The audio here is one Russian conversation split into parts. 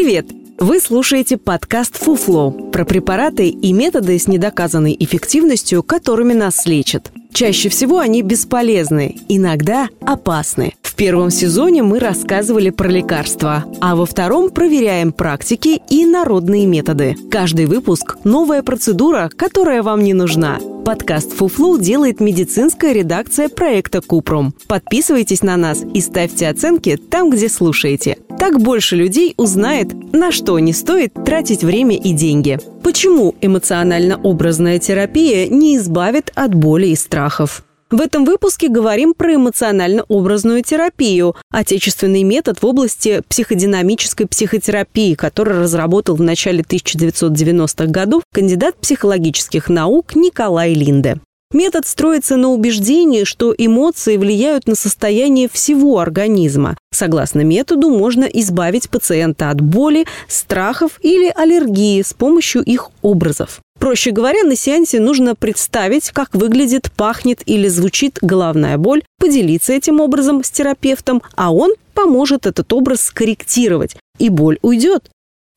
Привет! Вы слушаете подкаст «Фуфло» про препараты и методы с недоказанной эффективностью, которыми нас лечат. Чаще всего они бесполезны, иногда опасны. В первом сезоне мы рассказывали про лекарства, а во втором проверяем практики и народные методы. Каждый выпуск – новая процедура, которая вам не нужна. Подкаст «Фуфлу» делает медицинская редакция проекта «Купрум». Подписывайтесь на нас и ставьте оценки там, где слушаете. Так больше людей узнает, на что не стоит тратить время и деньги. Почему эмоционально-образная терапия не избавит от боли и страхов? В этом выпуске говорим про эмоционально-образную терапию, отечественный метод в области психодинамической психотерапии, который разработал в начале 1990-х годов кандидат психологических наук Николай Линде. Метод строится на убеждении, что эмоции влияют на состояние всего организма. Согласно методу, можно избавить пациента от боли, страхов или аллергии с помощью их образов. Проще говоря, на сеансе нужно представить, как выглядит, пахнет или звучит головная боль, поделиться этим образом с терапевтом, а он поможет этот образ скорректировать, и боль уйдет.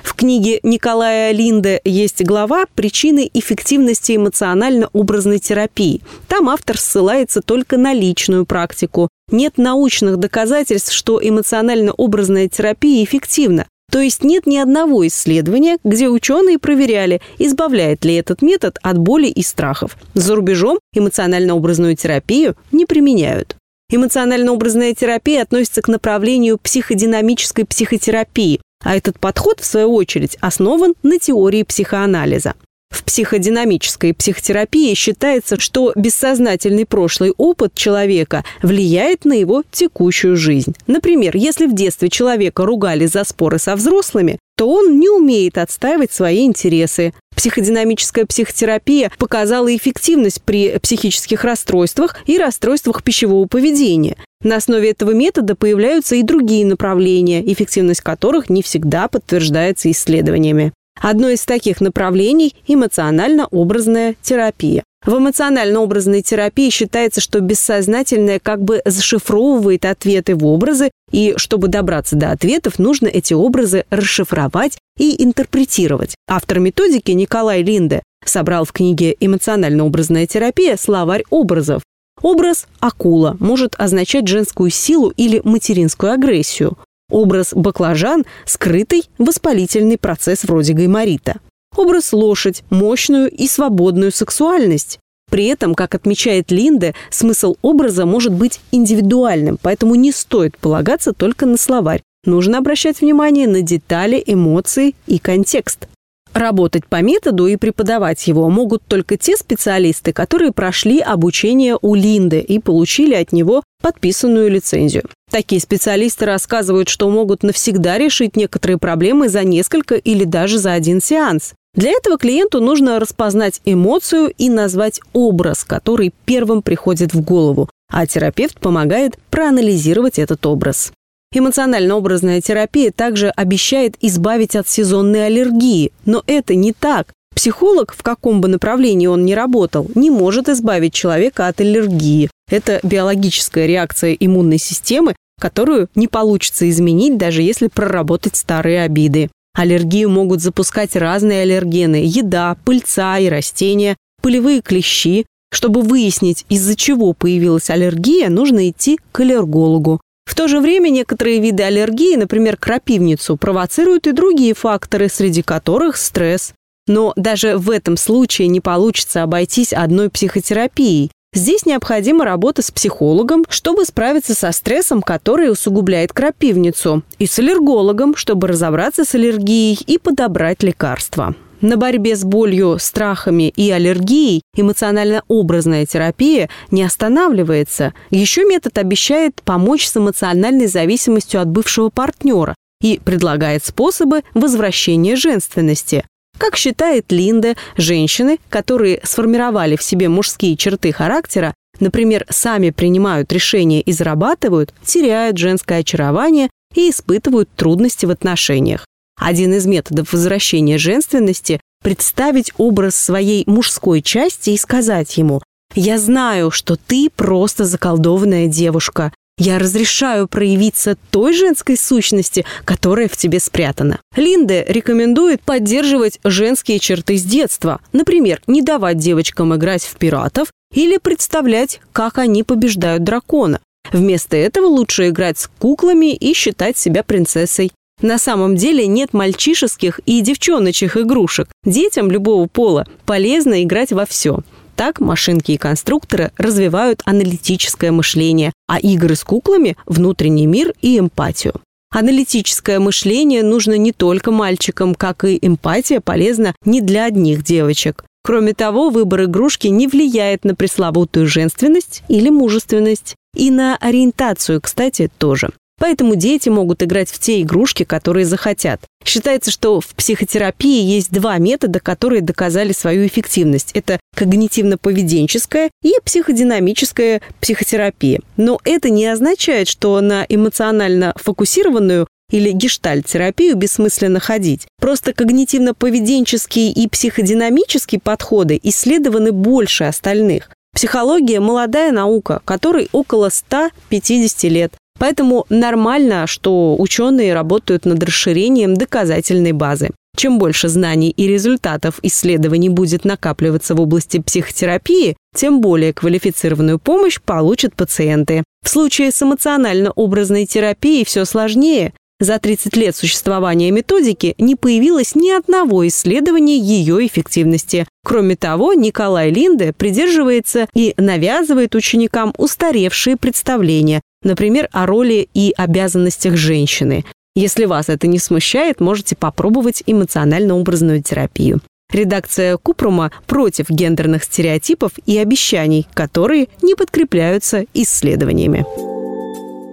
В книге Николая Линде есть глава «Причины эффективности эмоционально-образной терапии». Там автор ссылается только на личную практику. Нет научных доказательств, что эмоционально-образная терапия эффективна. То есть нет ни одного исследования, где ученые проверяли, избавляет ли этот метод от боли и страхов. За рубежом эмоционально-образную терапию не применяют. Эмоционально-образная терапия относится к направлению психодинамической психотерапии, а этот подход, в свою очередь, основан на теории психоанализа. В психодинамической психотерапии считается, что бессознательный прошлый опыт человека влияет на его текущую жизнь. Например, если в детстве человека ругали за споры со взрослыми, то он не умеет отстаивать свои интересы. Психодинамическая психотерапия показала эффективность при психических расстройствах и расстройствах пищевого поведения. На основе этого метода появляются и другие направления, эффективность которых не всегда подтверждается исследованиями. Одно из таких направлений – эмоционально-образная терапия. В эмоционально-образной терапии считается, что бессознательное как бы зашифровывает ответы в образы, и чтобы добраться до ответов, нужно эти образы расшифровать и интерпретировать. Автор методики Николай Линде собрал в книге «Эмоционально-образная терапия» словарь образов. Образ «акула» может означать женскую силу или материнскую агрессию. Образ баклажан – скрытый воспалительный процесс вроде гайморита. Образ лошадь – мощную и свободную сексуальность. При этом, как отмечает Линде, смысл образа может быть индивидуальным, поэтому не стоит полагаться только на словарь. Нужно обращать внимание на детали, эмоции и контекст. Работать по методу и преподавать его могут только те специалисты, которые прошли обучение у Линды и получили от него подписанную лицензию. Такие специалисты рассказывают, что могут навсегда решить некоторые проблемы за несколько или даже за один сеанс. Для этого клиенту нужно распознать эмоцию и назвать образ, который первым приходит в голову, а терапевт помогает проанализировать этот образ. Эмоционально-образная терапия также обещает избавить от сезонной аллергии, но это не так. Психолог, в каком бы направлении он ни работал, не может избавить человека от аллергии. Это биологическая реакция иммунной системы, которую не получится изменить, даже если проработать старые обиды. Аллергию могут запускать разные аллергены – еда, пыльца и растения, пылевые клещи. Чтобы выяснить, из-за чего появилась аллергия, нужно идти к аллергологу. В то же время некоторые виды аллергии, например, крапивницу, провоцируют и другие факторы, среди которых стресс. Но даже в этом случае не получится обойтись одной психотерапией. Здесь необходима работа с психологом, чтобы справиться со стрессом, который усугубляет крапивницу, и с аллергологом, чтобы разобраться с аллергией и подобрать лекарства. На борьбе с болью, страхами и аллергией эмоционально-образная терапия не останавливается. Еще метод обещает помочь с эмоциональной зависимостью от бывшего партнера и предлагает способы возвращения женственности. Как считает Линда, женщины, которые сформировали в себе мужские черты характера, например, сами принимают решения и зарабатывают, теряют женское очарование и испытывают трудности в отношениях. Один из методов возвращения женственности – представить образ своей мужской части и сказать ему «Я знаю, что ты просто заколдованная девушка. Я разрешаю проявиться той женской сущности, которая в тебе спрятана. Линде рекомендует поддерживать женские черты с детства. Например, не давать девочкам играть в пиратов или представлять, как они побеждают дракона. Вместо этого лучше играть с куклами и считать себя принцессой. На самом деле нет мальчишеских и девчоночьих игрушек. Детям любого пола полезно играть во все. Так машинки и конструкторы развивают аналитическое мышление, а игры с куклами – внутренний мир и эмпатию. Аналитическое мышление нужно не только мальчикам, как и эмпатия полезна не для одних девочек. Кроме того, выбор игрушки не влияет на пресловутую женственность или мужественность. И на ориентацию, кстати, тоже. Поэтому дети могут играть в те игрушки, которые захотят. Считается, что в психотерапии есть два метода, которые доказали свою эффективность. Это когнитивно-поведенческая и психодинамическая психотерапия. Но это не означает, что на эмоционально фокусированную или гештальт-терапию бессмысленно ходить. Просто когнитивно-поведенческие и психодинамические подходы исследованы больше остальных. Психология – молодая наука, которой около 150 лет. Поэтому нормально, что ученые работают над расширением доказательной базы. Чем больше знаний и результатов исследований будет накапливаться в области психотерапии, тем более квалифицированную помощь получат пациенты. В случае с эмоционально-образной терапией все сложнее. За 30 лет существования методики не появилось ни одного исследования ее эффективности. Кроме того, Николай Линде придерживается и навязывает ученикам устаревшие представления, например, о роли и обязанностях женщины. Если вас это не смущает, можете попробовать эмоционально-образную терапию. Редакция Купрума против гендерных стереотипов и обещаний, которые не подкрепляются исследованиями.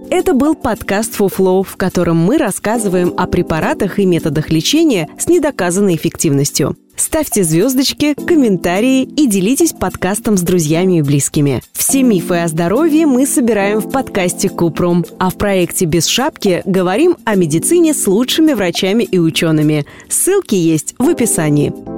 Это был подкаст «Фуфлоу», в котором мы рассказываем о препаратах и методах лечения с недоказанной эффективностью. Ставьте звездочки, комментарии и делитесь подкастом с друзьями и близкими. Все мифы о здоровье мы собираем в подкасте Купрум, а в проекте «Без шапки» говорим о медицине с лучшими врачами и учеными. Ссылки есть в описании.